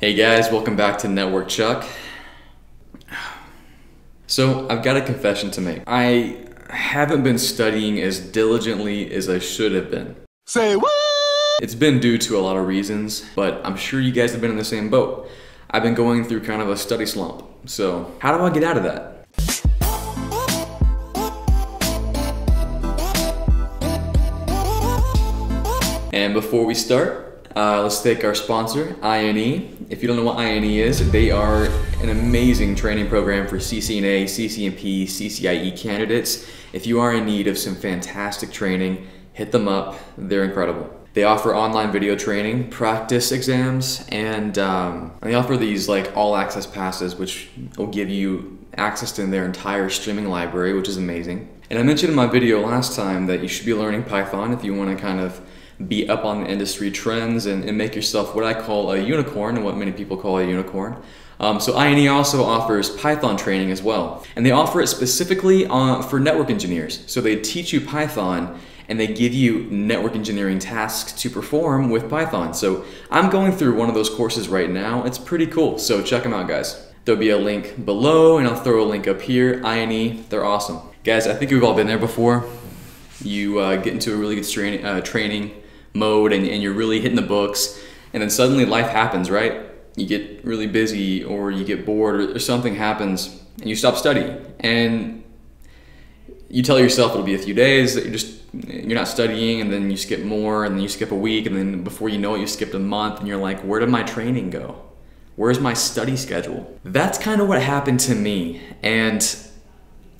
Hey guys, welcome back to Network Chuck. So, I've got a confession to make. I haven't been studying as diligently as I should have been. Say what? It's been due to a lot of reasons, but I'm sure you guys have been in the same boat. I've been going through kind of a study slump. So, how do I get out of that? And before we start, uh, let's thank our sponsor, INE. If you don't know what INE is, they are an amazing training program for CCNA, CCNP, CCIE candidates. If you are in need of some fantastic training, hit them up. They're incredible. They offer online video training, practice exams, and um, they offer these like all access passes, which will give you access to their entire streaming library, which is amazing. And I mentioned in my video last time that you should be learning Python if you want to kind of be up on the industry trends and, and make yourself what I call a unicorn and what many people call a unicorn. Um, so INE also offers Python training as well. And they offer it specifically uh, for network engineers. So they teach you Python and they give you network engineering tasks to perform with Python. So I'm going through one of those courses right now. It's pretty cool. So check them out, guys. There'll be a link below and I'll throw a link up here. INE, they're awesome. Guys, I think we've all been there before. You uh, get into a really good training, uh, training mode and, and you're really hitting the books and then suddenly life happens right? You get really busy or you get bored or, or something happens and you stop studying. And you tell yourself it'll be a few days that you're just you're not studying and then you skip more and then you skip a week and then before you know it you skipped a month and you're like where did my training go? Where's my study schedule? That's kind of what happened to me. And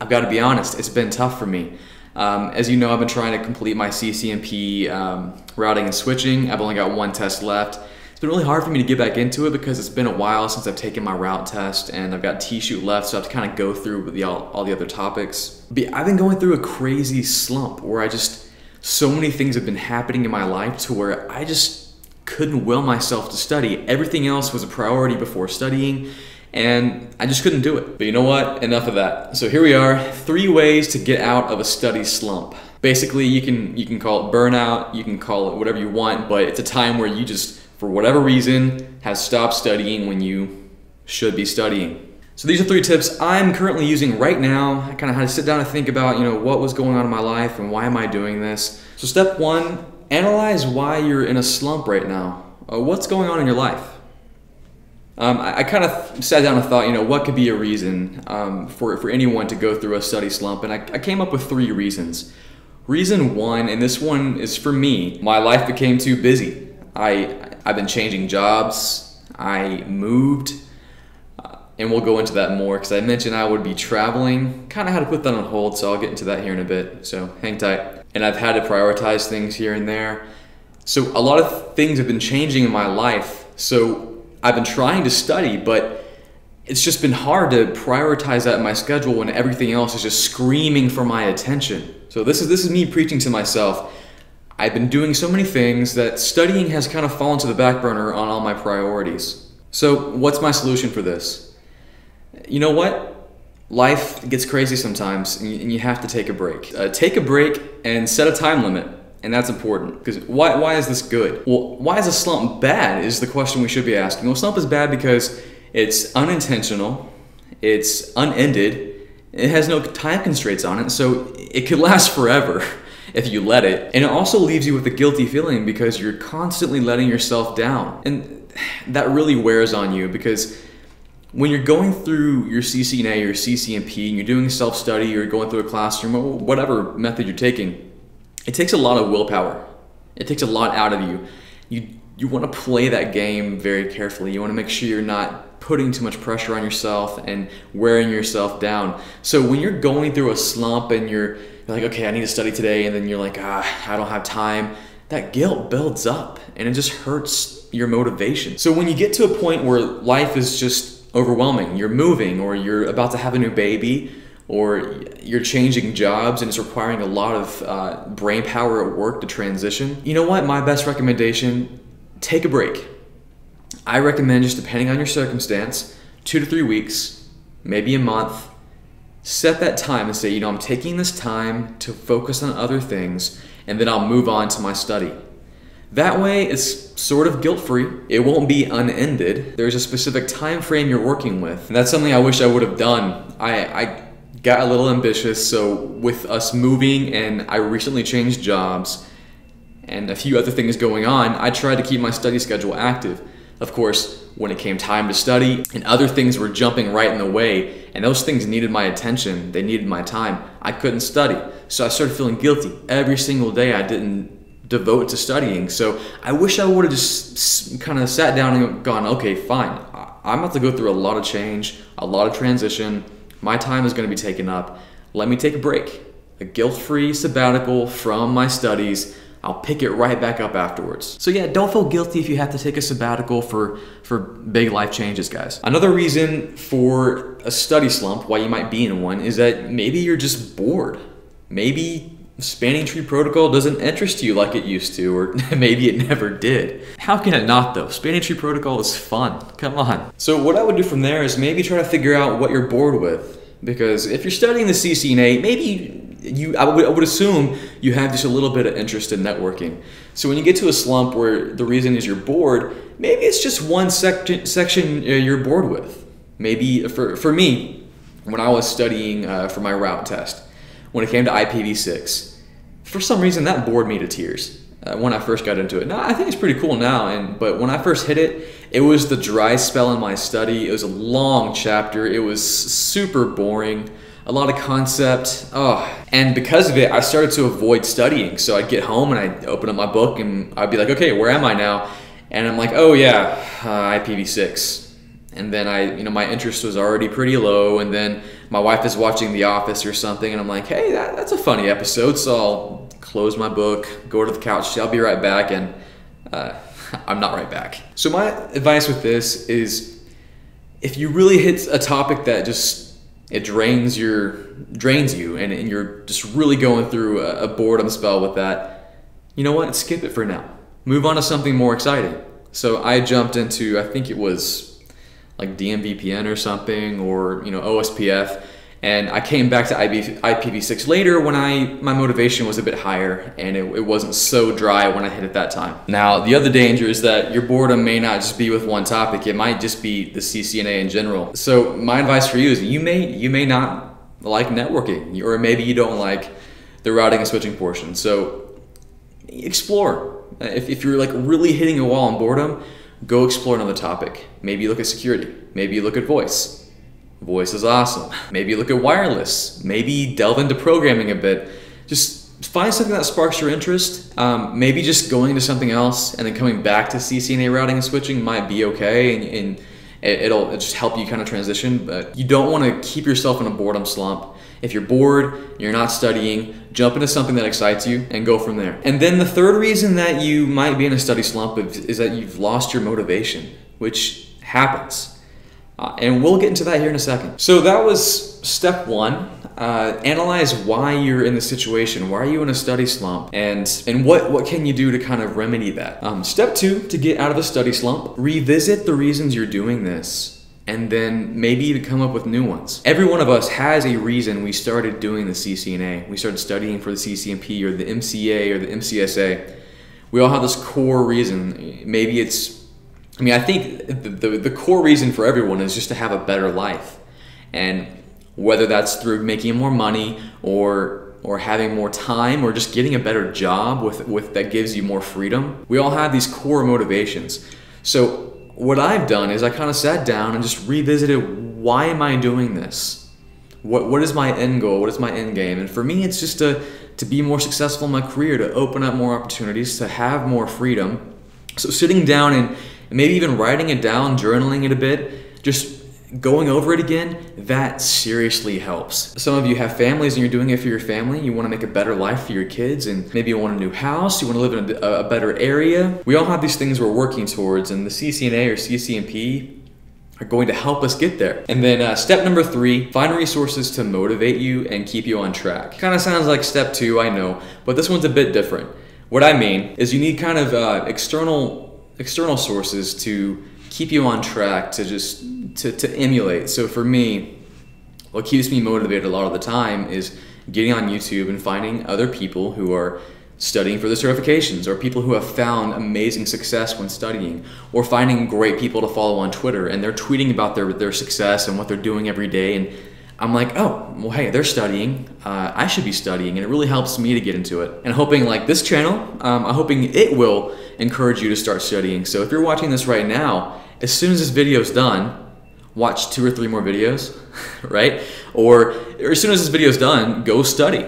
i've got to be honest it's been tough for me um, as you know, I've been trying to complete my CCNP um, routing and switching. I've only got one test left. It's been really hard for me to get back into it because it's been a while since I've taken my route test and I've got T-shoot left, so I have to kind of go through the, all, all the other topics. But I've been going through a crazy slump where I just, so many things have been happening in my life to where I just couldn't will myself to study. Everything else was a priority before studying and I just couldn't do it. But you know what? Enough of that. So here we are, three ways to get out of a study slump. Basically, you can you can call it burnout, you can call it whatever you want, but it's a time where you just for whatever reason have stopped studying when you should be studying. So these are three tips I'm currently using right now. I kind of had to sit down and think about, you know, what was going on in my life and why am I doing this. So step 1, analyze why you're in a slump right now. Uh, what's going on in your life? Um, I, I kind of sat down and thought, you know, what could be a reason um, for, for anyone to go through a study slump? And I, I came up with three reasons. Reason one, and this one is for me, my life became too busy. I, I've been changing jobs, I moved, uh, and we'll go into that more because I mentioned I would be traveling. Kind of had to put that on hold, so I'll get into that here in a bit. So hang tight. And I've had to prioritize things here and there. So a lot of things have been changing in my life. So I've been trying to study, but it's just been hard to prioritize that in my schedule when everything else is just screaming for my attention. So this is this is me preaching to myself. I've been doing so many things that studying has kind of fallen to the back burner on all my priorities. So what's my solution for this? You know what? Life gets crazy sometimes and you have to take a break. Uh, take a break and set a time limit. And that's important because why, why is this good? Well, why is a slump bad is the question we should be asking. Well, slump is bad because it's unintentional, it's unended, it has no time constraints on it, so it could last forever if you let it. And it also leaves you with a guilty feeling because you're constantly letting yourself down. And that really wears on you because when you're going through your CCNA or your CCNP and you're doing self study or going through a classroom or whatever method you're taking, it takes a lot of willpower. It takes a lot out of you. You you want to play that game very carefully. You want to make sure you're not putting too much pressure on yourself and wearing yourself down. So when you're going through a slump and you're, you're like, okay, I need to study today, and then you're like, ah, I don't have time. That guilt builds up and it just hurts your motivation. So when you get to a point where life is just overwhelming, you're moving or you're about to have a new baby or you're changing jobs and it's requiring a lot of uh, brain power at work to transition, you know what? My best recommendation take a break. I recommend, just depending on your circumstance, two to three weeks, maybe a month. Set that time and say, you know, I'm taking this time to focus on other things and then I'll move on to my study. That way, it's sort of guilt free. It won't be unended. There's a specific time frame you're working with. And that's something I wish I would have done. I, I got a little ambitious, so with us moving and I recently changed jobs and a few other things going on, I tried to keep my study schedule active. Of course, when it came time to study and other things were jumping right in the way and those things needed my attention, they needed my time, I couldn't study. So I started feeling guilty every single day I didn't devote to studying. So I wish I would have just kind of sat down and gone, okay, fine. I'm about to go through a lot of change, a lot of transition. My time is going to be taken up. Let me take a break, a guilt free sabbatical from my studies. I'll pick it right back up afterwards. So yeah, don't feel guilty if you have to take a sabbatical for for big life changes, guys. Another reason for a study slump, why you might be in one, is that maybe you're just bored. Maybe Spanning tree protocol doesn't interest you like it used to, or maybe it never did. How can it not though? Spanning tree protocol is fun. Come on. So what I would do from there is maybe try to figure out what you're bored with. Because if you're studying the CCNA, maybe you I would, I would assume you have just a little bit of interest in networking. So when you get to a slump where the reason is you're bored, maybe it's just one section section uh, you're bored with. Maybe for for me, when I was studying uh, for my route test when it came to IPv6. For some reason, that bored me to tears uh, when I first got into it. Now I think it's pretty cool now, and but when I first hit it, it was the dry spell in my study. It was a long chapter. It was super boring. A lot of concept. Oh, and because of it, I started to avoid studying. So I'd get home and I'd open up my book and I'd be like, okay, where am I now? And I'm like, oh yeah, uh, IPv6 and then I, you know, my interest was already pretty low, and then my wife is watching The Office or something, and I'm like, hey, that, that's a funny episode, so I'll close my book, go to the couch, I'll be right back, and uh, I'm not right back. So my advice with this is, if you really hit a topic that just it drains your drains you, and, and you're just really going through a, a boredom spell with that, you know what? Skip it for now. Move on to something more exciting. So I jumped into, I think it was like DMVPN or something, or you know OSPF. And I came back to IPv6 later when I my motivation was a bit higher and it, it wasn't so dry when I hit it that time. Now the other danger is that your boredom may not just be with one topic; it might just be the CCNA in general. So my advice for you is you may you may not like networking, or maybe you don't like the routing and switching portion. So explore. If, if you're like really hitting a wall on boredom, go explore another topic. Maybe you look at security. Maybe you look at voice. Voice is awesome. Maybe you look at wireless. Maybe delve into programming a bit. Just find something that sparks your interest. Um, maybe just going to something else and then coming back to CCNA routing and switching might be okay, and, and it'll just help you kind of transition. But you don't want to keep yourself in a boredom slump. If you're bored, you're not studying, jump into something that excites you and go from there. And then the third reason that you might be in a study slump is that you've lost your motivation, which happens. Uh, and we'll get into that here in a second. So that was step one. Uh, analyze why you're in the situation. Why are you in a study slump? And and what what can you do to kind of remedy that? Um, step two to get out of a study slump. Revisit the reasons you're doing this and then maybe even come up with new ones. Every one of us has a reason we started doing the CCNA. We started studying for the CCNP or the MCA or the MCSA. We all have this core reason. Maybe it's, I mean, I think the, the, the core reason for everyone is just to have a better life. And whether that's through making more money or or having more time or just getting a better job with, with that gives you more freedom. We all have these core motivations. So what I've done is I kind of sat down and just revisited why am I doing this? What what is my end goal? What is my end game? And for me, it's just to to be more successful in my career, to open up more opportunities, to have more freedom. So sitting down and maybe even writing it down, journaling it a bit, just going over it again, that seriously helps. Some of you have families and you're doing it for your family. You want to make a better life for your kids, and maybe you want a new house, you want to live in a, a better area. We all have these things we're working towards, and the CCNA or CCNP are going to help us get there. And then uh, step number three, find resources to motivate you and keep you on track. Kind of sounds like step two, I know, but this one's a bit different. What I mean is you need kind of uh, external external sources to keep you on track to just to, to emulate. So for me, what keeps me motivated a lot of the time is getting on YouTube and finding other people who are studying for the certifications, or people who have found amazing success when studying, or finding great people to follow on Twitter and they're tweeting about their, their success and what they're doing every day. And I'm like, oh, well, hey, they're studying. Uh, I should be studying, and it really helps me to get into it. And hoping, like this channel, um, I'm hoping it will encourage you to start studying. So if you're watching this right now, as soon as this video is done, watch two or three more videos, right? Or, or as soon as this video is done, go study.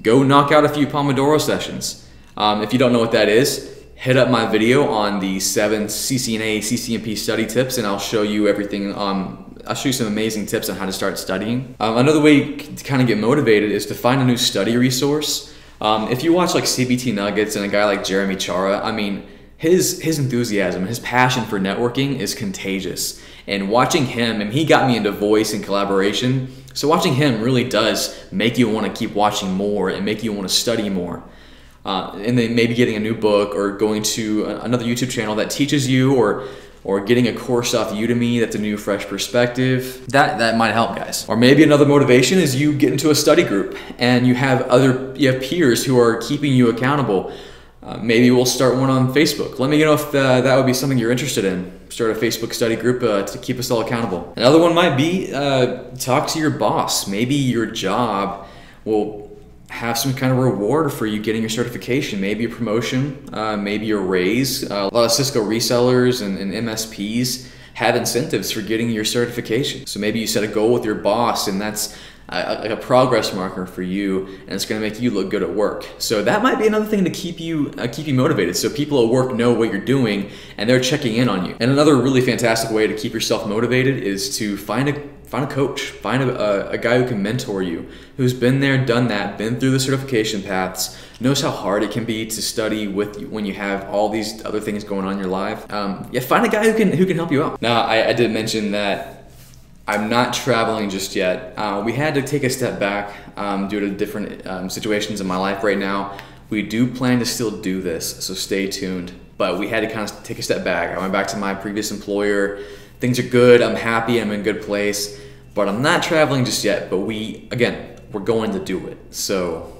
Go knock out a few Pomodoro sessions. Um, if you don't know what that is, hit up my video on the seven CCNA, CCNP study tips, and I'll show you everything. Um, I'll show you some amazing tips on how to start studying. Um, another way to kind of get motivated is to find a new study resource. Um, if you watch like CBT Nuggets and a guy like Jeremy Cioara, I mean, his his enthusiasm, his passion for networking is contagious. And watching him, and he got me into voice and collaboration. So watching him really does make you want to keep watching more and make you want to study more. Uh, and then maybe getting a new book or going to another YouTube channel that teaches you or or getting a course off Udemy that's a new fresh perspective. That that might help guys. Or maybe another motivation is you get into a study group and you have other you have peers who are keeping you accountable. Uh, maybe we'll start one on Facebook. Let me know if uh, that would be something you're interested in. Start a Facebook study group uh, to keep us all accountable. Another one might be uh, talk to your boss. Maybe your job will have some kind of reward for you getting your certification. Maybe a promotion, maybe a raise. A lot of Cisco resellers and, and MSPs have incentives for getting your certification. So maybe you set a goal with your boss, and that's like a progress marker for you and it's going to make you look good at work. So that might be another thing to keep you uh, keep you motivated. So people at work know what you're doing and they're checking in on you. And another really fantastic way to keep yourself motivated is to find a find a coach. Find a, a, a guy who can mentor you who's been there done that been through the certification paths knows how hard it can be to study with when you have all these other things going on in your life. Um, yeah find a guy who can who can help you out. Now I, I did mention that I'm not traveling just yet. Uh, we had to take a step back um, due to different um, situations in my life right now. We do plan to still do this, so stay tuned. But we had to kind of take a step back. I went back to my previous employer. Things are good. I'm happy. I'm in a good place. But I'm not traveling just yet. But we, again, we're going to do it. So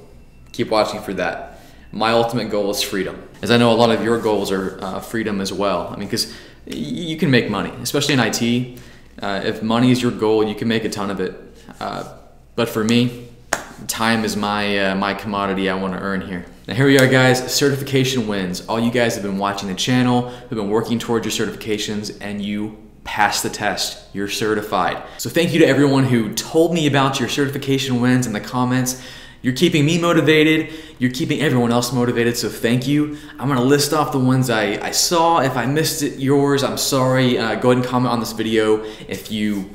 keep watching for that. My ultimate goal is freedom. As I know a lot of your goals are uh, freedom as well. I mean, because you can make money, especially in IT uh, if money is your goal, you can make a ton of it. Uh, but for me, time is my uh, my commodity I want to earn here. Now here we are guys, certification wins. All you guys have been watching the channel, have been working towards your certifications and you pass the test. You're certified. So thank you to everyone who told me about your certification wins in the comments. You're keeping me motivated. You're keeping everyone else motivated. So thank you. I'm gonna list off the ones I, I saw. If I missed it, yours, I'm sorry. Uh, go ahead and comment on this video if you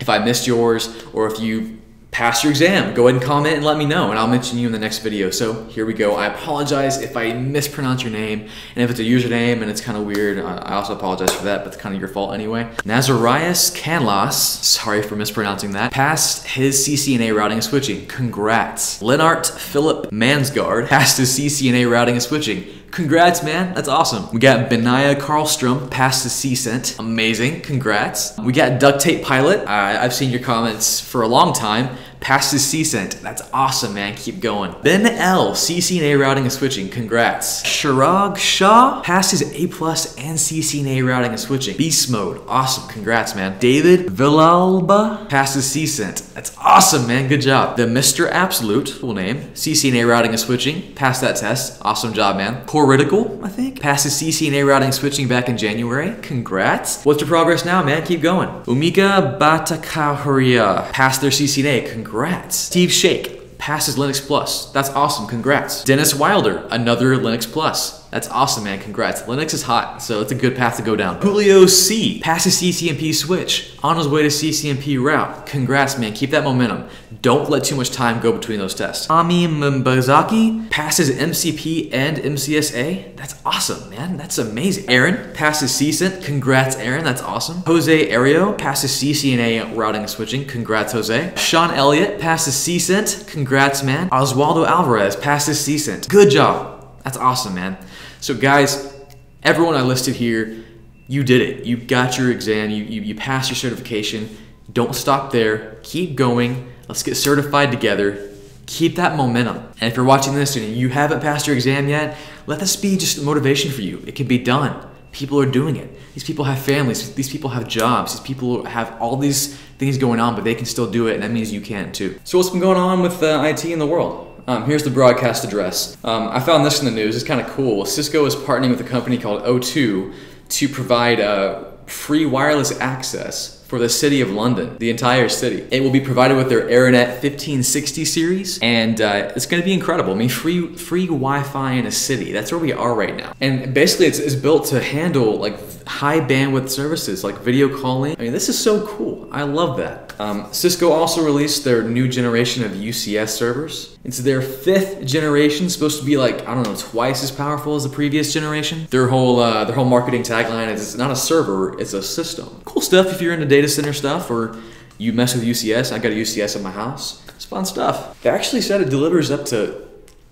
if I missed yours or if you pass your exam. Go ahead and comment and let me know, and I'll mention you in the next video. So here we go. I apologize if I mispronounce your name, and if it's a username and it's kind of weird, I also apologize for that, but it's kind of your fault anyway. Nazarias Canlas, sorry for mispronouncing that, passed his CCNA routing and switching. Congrats. Lennart Philip Mansgard passed his CCNA routing and switching. Congrats, man. That's awesome. We got Benaya Karlstrom past the CCENT. Amazing. Congrats. We got Duct Tape Pilot. Uh, I've seen your comments for a long time. Past his CCENT. That's awesome, man. Keep going. Ben L, CCNA routing and switching. Congrats. Shirag Shah passed his A plus and CCNA routing and switching. Beast mode. Awesome. Congrats, man. David Villalba passed his CCENT. That's awesome, man. Good job. The Mr. Absolute, full name, CCNA routing and switching. Passed that test. Awesome job, man. Coritical, I think. Passed his CCNA routing and switching back in January. Congrats. What's your progress now, man? Keep going. Umika Batakahuria passed their CCNA. Congrats. Congrats. Steve Shake passes Linux Plus. That's awesome. Congrats. Dennis Wilder, another Linux Plus. That's awesome, man. Congrats. Linux is hot, so it's a good path to go down. Julio C passes CCNP switch on his way to CCNP route. Congrats, man. Keep that momentum. Don't let too much time go between those tests. Ami Mbazaki passes MCP and MCSA. That's awesome, man. That's amazing. Aaron passes CCENT. Congrats, Aaron. That's awesome. Jose Ario passes CCNA routing and switching. Congrats, Jose. Sean Elliott passes CCENT. Congrats, man. Oswaldo Alvarez passes CCENT. Good job. That's awesome, man. So guys, everyone I listed here, you did it. You got your exam, you, you, you passed your certification. Don't stop there. Keep going. Let's get certified together. keep that momentum. And if you're watching this and you haven't passed your exam yet, let this be just motivation for you. It can be done. People are doing it. These people have families. These people have jobs. These people have all these things going on, but they can still do it, and that means you can too. So, what's been going on with uh, IT in the world? Um, here's the broadcast address. Um, I found this in the news. It's kind of cool. Cisco is partnering with a company called O2 to provide uh, free wireless access for the city of London, the entire city. It will be provided with their Aironet 1560 series, and uh, it's going to be incredible. I mean, free free Wi-Fi in a city. That's where we are right now. And basically, it's, it's built to handle like high bandwidth services like video calling. I mean, this is so cool. I love that. Um, Cisco also released their new generation of UCS servers. It's their fifth generation, supposed to be like I don't know, twice as powerful as the previous generation. Their whole uh, their whole marketing tagline is it's not a server, it's a system. Cool stuff if you're into data center stuff or you mess with UCS. I got a UCS at my house. It's fun stuff. They actually said it delivers up to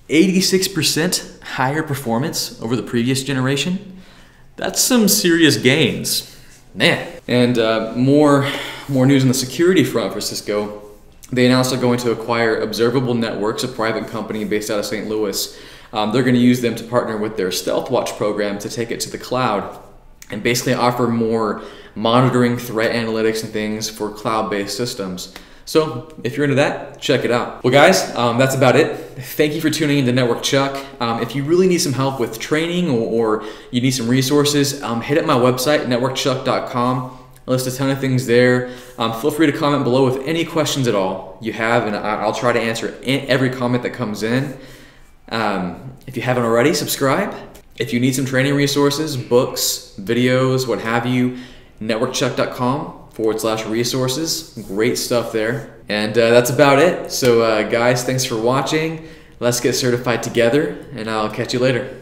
86% higher performance over the previous generation. That's some serious gains. Man. And uh, more, more news on the security front for Cisco. They announced they're going to acquire Observable Networks, a private company based out of St. Louis. Um, they're going to use them to partner with their Stealth Watch program to take it to the cloud and basically offer more monitoring, threat analytics, and things for cloud based systems. So if you're into that, check it out. Well, guys, um, that's about it. Thank you for tuning in to Network Chuck. Um, if you really need some help with training or, or you need some resources, um, hit up my website, networkchuck.com. I list a ton of things there. Um, feel free to comment below with any questions at all you have, and I'll try to answer every comment that comes in. Um, if you haven't already, subscribe. If you need some training resources, books, videos, what have you, networkchuck.com forward slash resources. Great stuff there. And uh, that's about it. So, uh, guys, thanks for watching. Let's get certified together, and I'll catch you later.